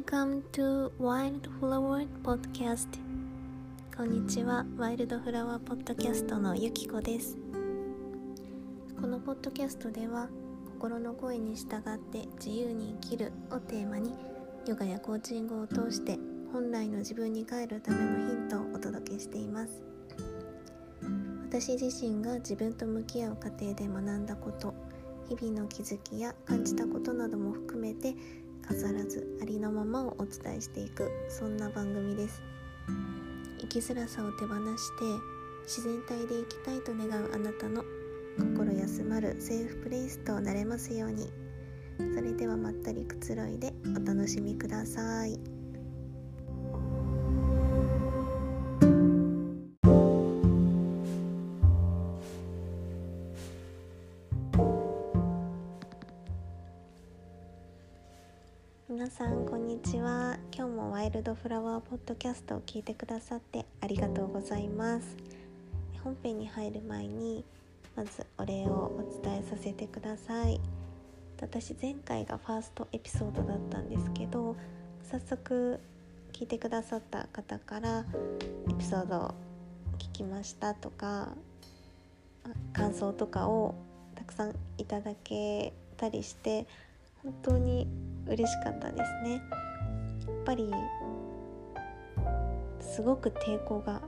Welcome to Wildflower Podcast. こんにちは。ワイルドフラワーポッドキャストのゆきこです。このポッドキャストでは心の声に従って自由に生きるをテーマにヨガやコーチングを通して本来の自分に帰るためのヒントをお届けしています。私自身が自分と向き合う過程で学んだこと日々の気づきや感じたことなども含めて飾らずありのままをお伝えしていくそんな番組です生きづらさを手放して自然体で生きたいと願うあなたの心休まるセーフプレイスとなれますようにそれではまったりくつろいでお楽しみください。皆さんこんにちは。今日もワイルドフラワーポッドキャストを聞いてくださってありがとうございます。本編に入る前にまずお礼をお伝えさせてください。私前回がファーストエピソードだったんですけど早速聞いてくださった方からエピソードを聞きましたとか感想とかをたくさんいただけたりして本当に嬉しかったですね。やっぱりすごく抵抗が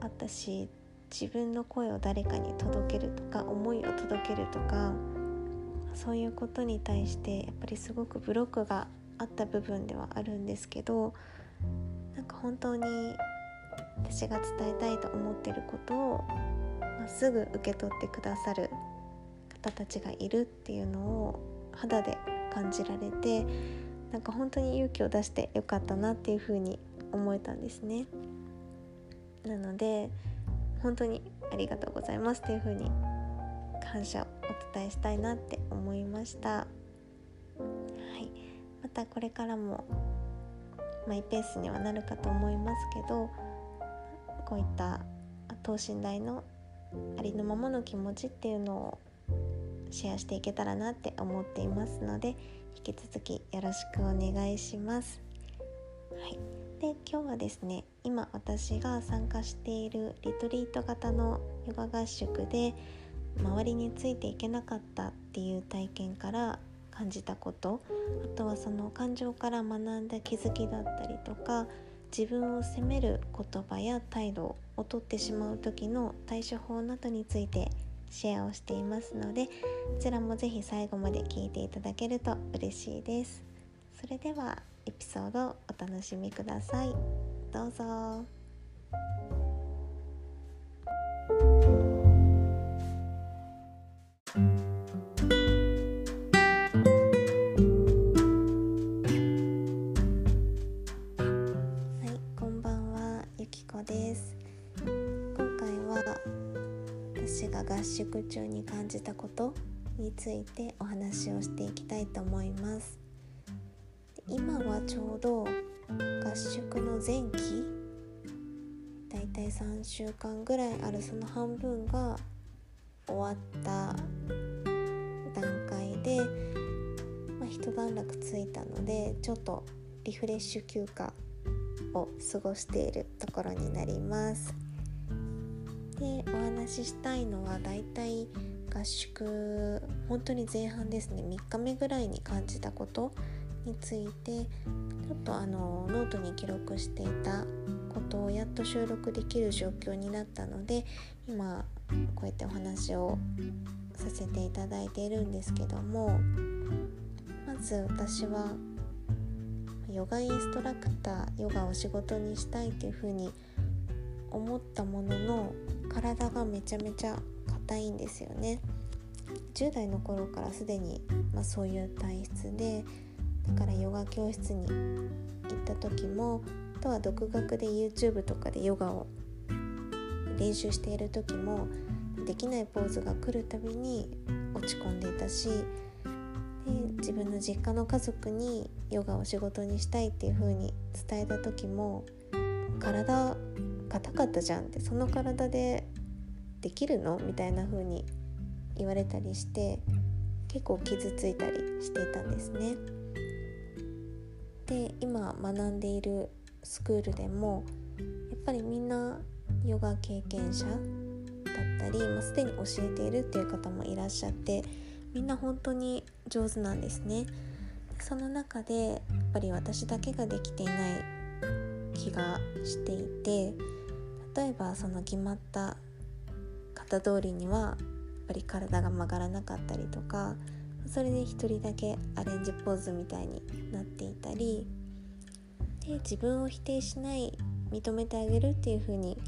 あったし自分の声を誰かに届けるとか思いを届けるとかそういうことに対してやっぱりすごくブロックがあった部分ではあるんですけどなんか本当に私が伝えたいと思ってることを、まあ、すぐ受け取ってくださる方たちがいるっていうのを肌で感じられてなんか本当に勇気を出してよかったなっていうふうに思えたんですね。なので本当にありがとうございますっていうふうに感謝をお伝えしたいなって思いました。はい。またこれからもマイペースにはなるかと思いますけどこういった等身大のありのままの気持ちっていうのをシェアしていけたらなって思っていますので引き続きよろしくお願いします。はい、で今日はですね今私が参加しているリトリート型のヨガ合宿で周りについていけなかったっていう体験から感じたことあとはその感情から学んだ気づきだったりとか自分を責める言葉や態度をとってしまう時の対処法などについてシェアをしていますのでこちらもぜひ最後まで聞いていただけると嬉しいです。それではエピソードをお楽しみください。どうぞ。たことについてお話をしていきたいと思います。今はちょうど合宿の前期だいたい3週間ぐらいあるその半分が終わった段階で、まあ、一段落ついたのでちょっとリフレッシュ休暇を過ごしているところになります。でお話ししたいのはだいたい合宿本当に前半ですね。3日目ぐらいに感じたことについてちょっとあのノートに記録していたことをやっと収録できる状況になったので今こうやってお話をさせていただいているんですけどもまず私はヨガインストラクターヨガを仕事にしたいっていうふうに思ったものの体がめちゃめちゃ硬いんですよね。10代の頃からすでに、まあ、そういう体質でだからヨガ教室に行った時もあとは独学で YouTube とかでヨガを練習している時もできないポーズが来るたびに落ち込んでいたしで自分の実家の家族にヨガを仕事にしたいっていう風に伝えた時も体硬かったじゃんってその体でできるの？みたいな風に言われたりして結構傷ついたりしていたんですね。で今学んでいるスクールでもやっぱりみんなヨガ経験者だったり、まあ、すでに教えているっていう方もいらっしゃってみんな本当に上手なんですね。その中でやっぱり私だけができていない気がしていて例えばその決まった型通りにはぱり体が曲がらなかったりとかそれで一人だけアレンジポーズみたいになっていたりで自分を否定しない認めてあげるっていう風に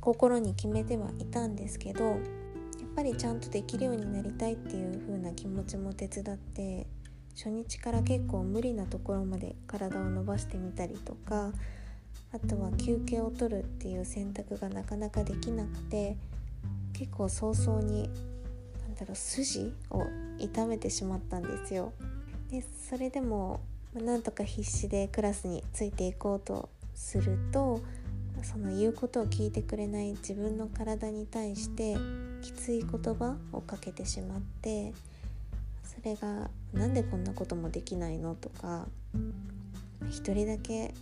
心に決めてはいたんですけどやっぱりちゃんとできるようになりたいっていう風な気持ちも手伝って初日から結構無理なところまで体を伸ばしてみたりとかあとは休憩を取るっていう選択がなかなかできなくて結構早々に何だろう筋を痛めてしまったんですよ。でそれでもなんとか必死でクラスについていこうとするとその言うことを聞いてくれない自分の体に対してきつい言葉をかけてしまってそれが「なんでこんなこともできないの?」とか「一人だけ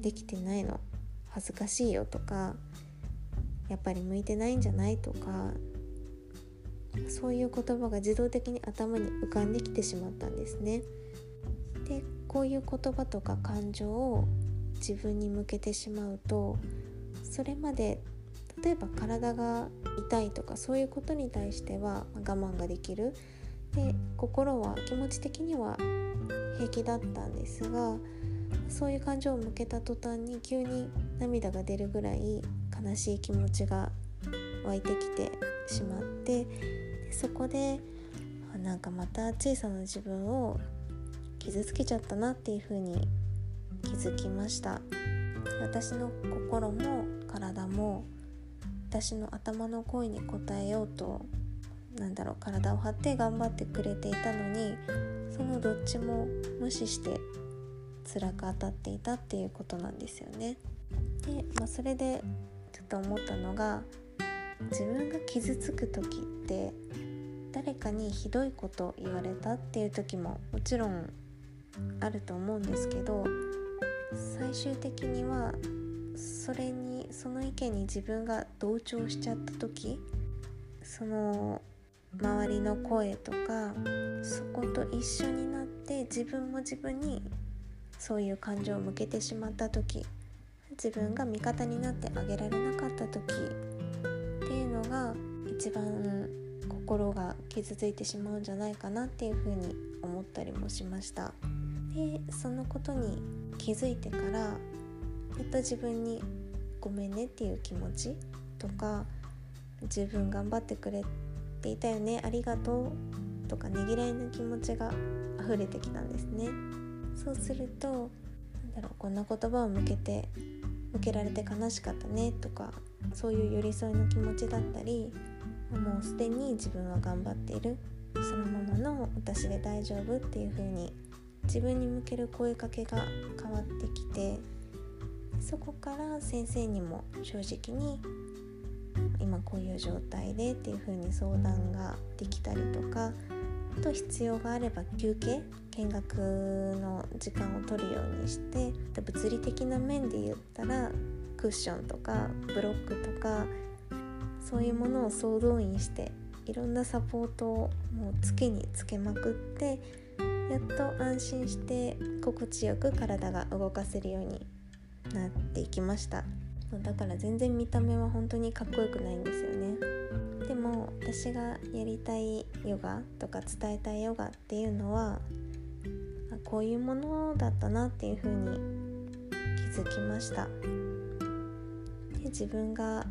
できてないの？恥ずかしいよ」とか「やっぱり向いてないんじゃない?」とかそういう言葉が自動的に頭に浮かんできてしまったんですね。でこういう言葉とか感情を自分に向けてしまうとそれまで例えば体が痛いとかそういうことに対しては我慢ができるで心は気持ち的には平気だったんですがそういう感情を向けた途端に急に涙が出るぐらい悲しい気持ちが湧いてきてしまってでそこでなんかまた小さな自分を傷つけちゃったなっていう風に気づきました私の心も体も私の頭の声に応えようとなんだろう体を張って頑張ってくれていたのにそのどっちも無視して辛く当たっていたっていうことなんですよね。で、まあ、それでと思ったのが自分が傷つく時って誰かにひどいこと言われたっていう時ももちろんあると思うんですけど最終的にはそれにその意見に自分が同調しちゃった時その周りの声とかそこと一緒になって自分も自分にそういう感情を向けてしまった時自分が味方になってあげられなかった時っていうのが一番心が傷ついてしまうんじゃないかなっていうふうに思ったりもしました。でそのことに気づいてからやっと自分に「ごめんね」っていう気持ちとか自分頑張ってくれていたよねありがとうとかねぎらいの気持ちが溢れてきたんですね。そうするとなんだろうこんな言葉を向けて向けられて悲しかったねとかそういう寄り添いの気持ちだったりもうすでに自分は頑張っている。そのままの私で大丈夫っていう風に自分に向ける声かけが変わってきてそこから先生にも正直に今こういう状態でっていう風に相談ができたりとかと必要があれば休憩見学の時間を取るようにして物理的な面で言ったらクッションとかブロックとかそういうものを総動員していろんなサポートをもうつけにつけまくってやっと安心して心地よく体が動かせるようになっていきました。だから全然見た目は本当にかっこよくないんですよね。でも私がやりたいヨガとか伝えたいヨガっていうのはこういうものだったなっていうふうに気づきました。で自分が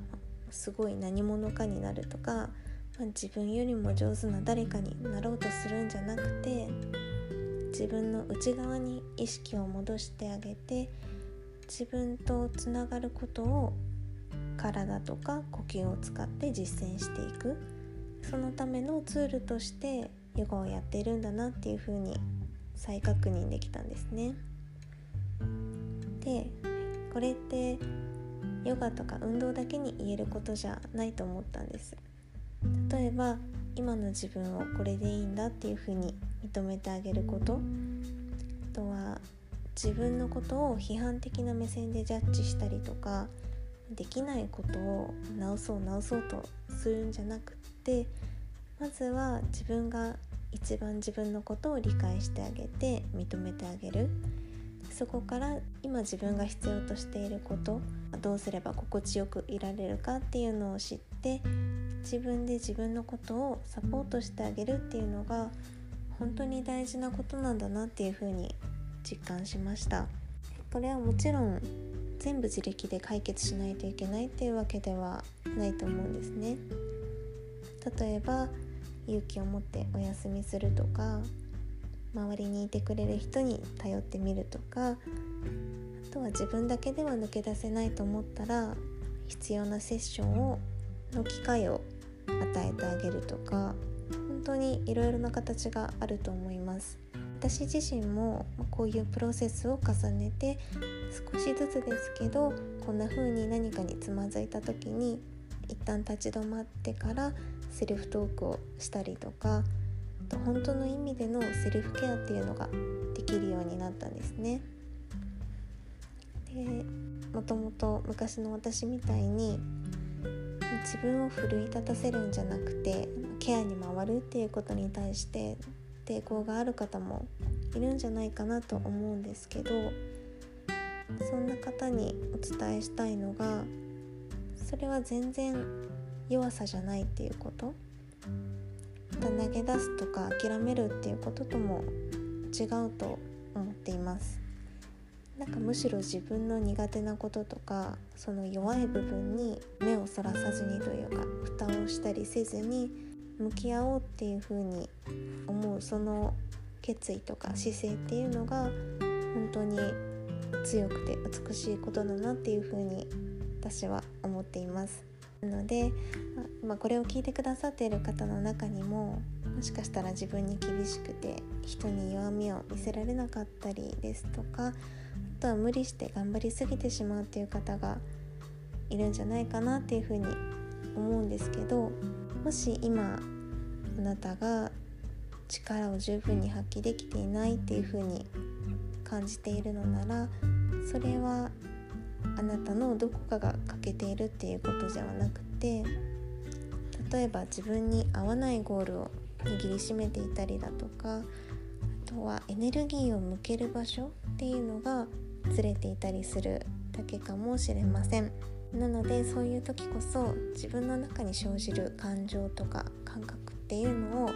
すごい何者かになるとか、自分よりも上手な誰かになろうとするんじゃなくて自分の内側に意識を戻してあげて自分とつながることを体とか呼吸を使って実践していくそのためのツールとしてヨガをやっているんだなっていうふうに再確認できたんですね。でこれってヨガとか運動だけに言えることじゃないと思ったんです。例えば今の自分をこれでいいんだっていうふうに認めてあげることあとは自分のことを批判的な目線でジャッジしたりとかできないことを直そう直そうとするんじゃなくってまずは自分が一番自分のことを理解してあげて認めてあげる。そこから今自分が必要としていることどうすれば心地よくいられるかっていうのを知って自分で自分のことをサポートしてあげるっていうのが本当に大事なことなんだなっていうふうに実感しました。これはもちろん全部自力で解決しないといけないっていうわけではないと思うんですね。例えば勇気を持ってお休みするとか周りにいてくれる人に頼ってみるとかあとは自分だけでは抜け出せないと思ったら必要なセッションをの機会を与えてあげるとか本当にいろいろな形があると思います。私自身もこういうプロセスを重ねて少しずつですけどこんな風に何かにつまずいた時に一旦立ち止まってからセルフトークをしたりとか本当の意味でのセルフケアっていうのができるようになったんですね。でもともと昔の私みたいに自分を奮い立たせるんじゃなくてケアに回るっていうことに対して抵抗がある方もいるんじゃないかなと思うんですけどそんな方にお伝えしたいのがそれは全然弱さじゃないっていうこと。投げ出すとか諦めるっていうこととも違うと思っています。なんかむしろ自分の苦手なこととかその弱い部分に目をそらさずにというか蓋をしたりせずに向き合おうっていうふうに思うその決意とか姿勢っていうのが本当に強くて美しいことだなっていうふうに私は思っています。なので、まあ、これを聞いてくださっている方の中にももしかしたら自分に厳しくて人に弱みを見せられなかったりですとかあとは無理して頑張りすぎてしまうっていう方がいるんじゃないかなっていうふうに思うんですけどもし今あなたが力を十分に発揮できていないっていうふうに感じているのならそれはあなたのどこかが欠けているっていうことではなくて例えば自分に合わないゴールを握りしめていたりだとかあとはエネルギーを向ける場所っていうのがずれていたりするだけかもしれません。なのでそういう時こそ自分の中に生じる感情とか感覚っていうのを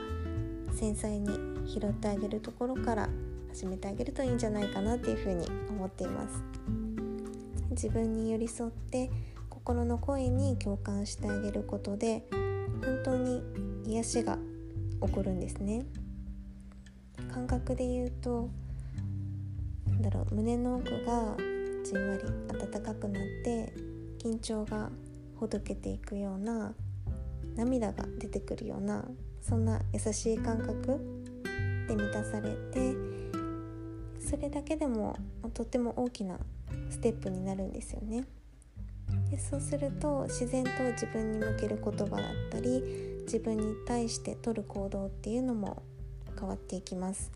繊細に拾ってあげるところから始めてあげるといいんじゃないかなっていうふうに思っています。自分に寄り添って心の声に共感してあげることで本当に癒しが起こるんですね。感覚で言うとなんだろう胸の奥がじんわり温かくなって緊張がほどけていくような涙が出てくるようなそんな優しい感覚で満たされてそれだけでもとっても大きなステップになるんですよね。でそうすると自然と自分に向ける言葉だったり自分に対して取る行動っていうのも変わっていきます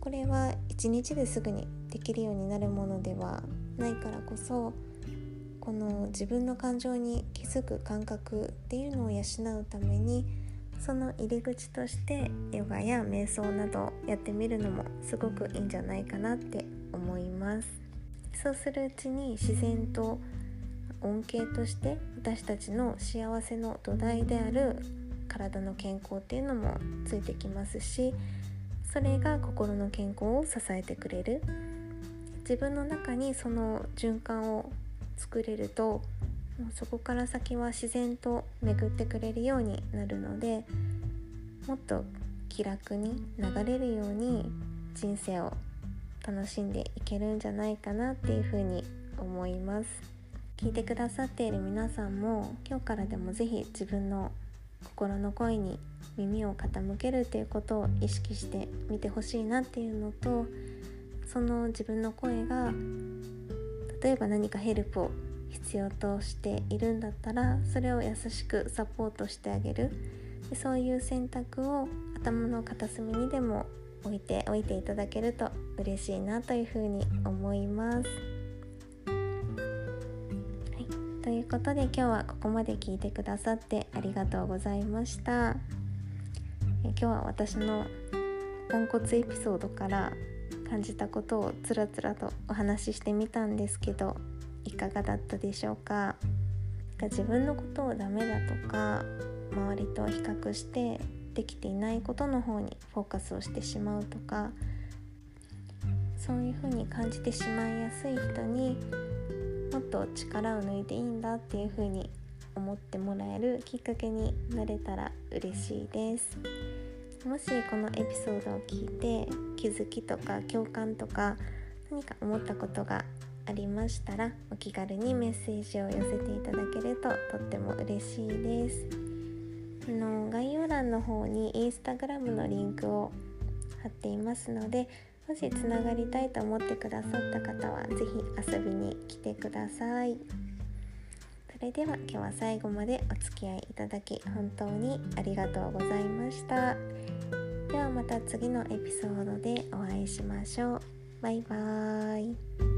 これは一日ですぐにできるようになるものではないからこそこの自分の感情に気づく感覚っていうのを養うためにその入り口としてヨガや瞑想などやってみるのもすごくいいんじゃないかなって思います。そうするうちに自然と恩恵として私たちの幸せの土台である体の健康っていうのもついてきますしそれが心の健康を支えてくれる。自分の中にその循環を作れるとそこから先は自然と巡ってくれるようになるのでもっと気楽に流れるように人生を楽しんでいけるんじゃないかなっていうふうに思います。聞いてくださっている皆さんも今日からでも是非自分の心の声に耳を傾けるっていうことを意識してみてほしいなっていうのとその自分の声が例えば何かヘルプを必要としているんだったらそれを優しくサポートしてあげるでそういう選択を頭の片隅にでも置いておいていただけると嬉しいなというふうに思います。はい、ということで今日はここまで聞いてくださってありがとうございました。え今日は私のポンコツエピソードから感じたことをつらつらとお話ししてみたんですけどいかがだったでしょうか？自分のことをダメだとか周りと比較してできていないことの方にフォーカスをしてしまうとかそういうふうに感じてしまいやすい人にもっと力を抜いていいんだっていうふうに思ってもらえるきっかけになれたら嬉しいです。もしこのエピソードを聞いて気づきとか共感とか何か思ったことがありましたらお気軽にメッセージを寄せていただけるととっても嬉しいです。あの概要欄の方にインスタグラムのリンクを貼っていますのでもしつながりたいと思ってくださった方は是非遊びに来てください。それでは今日は最後までお付き合いいただき本当にありがとうございました。ではまた次のエピソードでお会いしましょう。バイバーイ。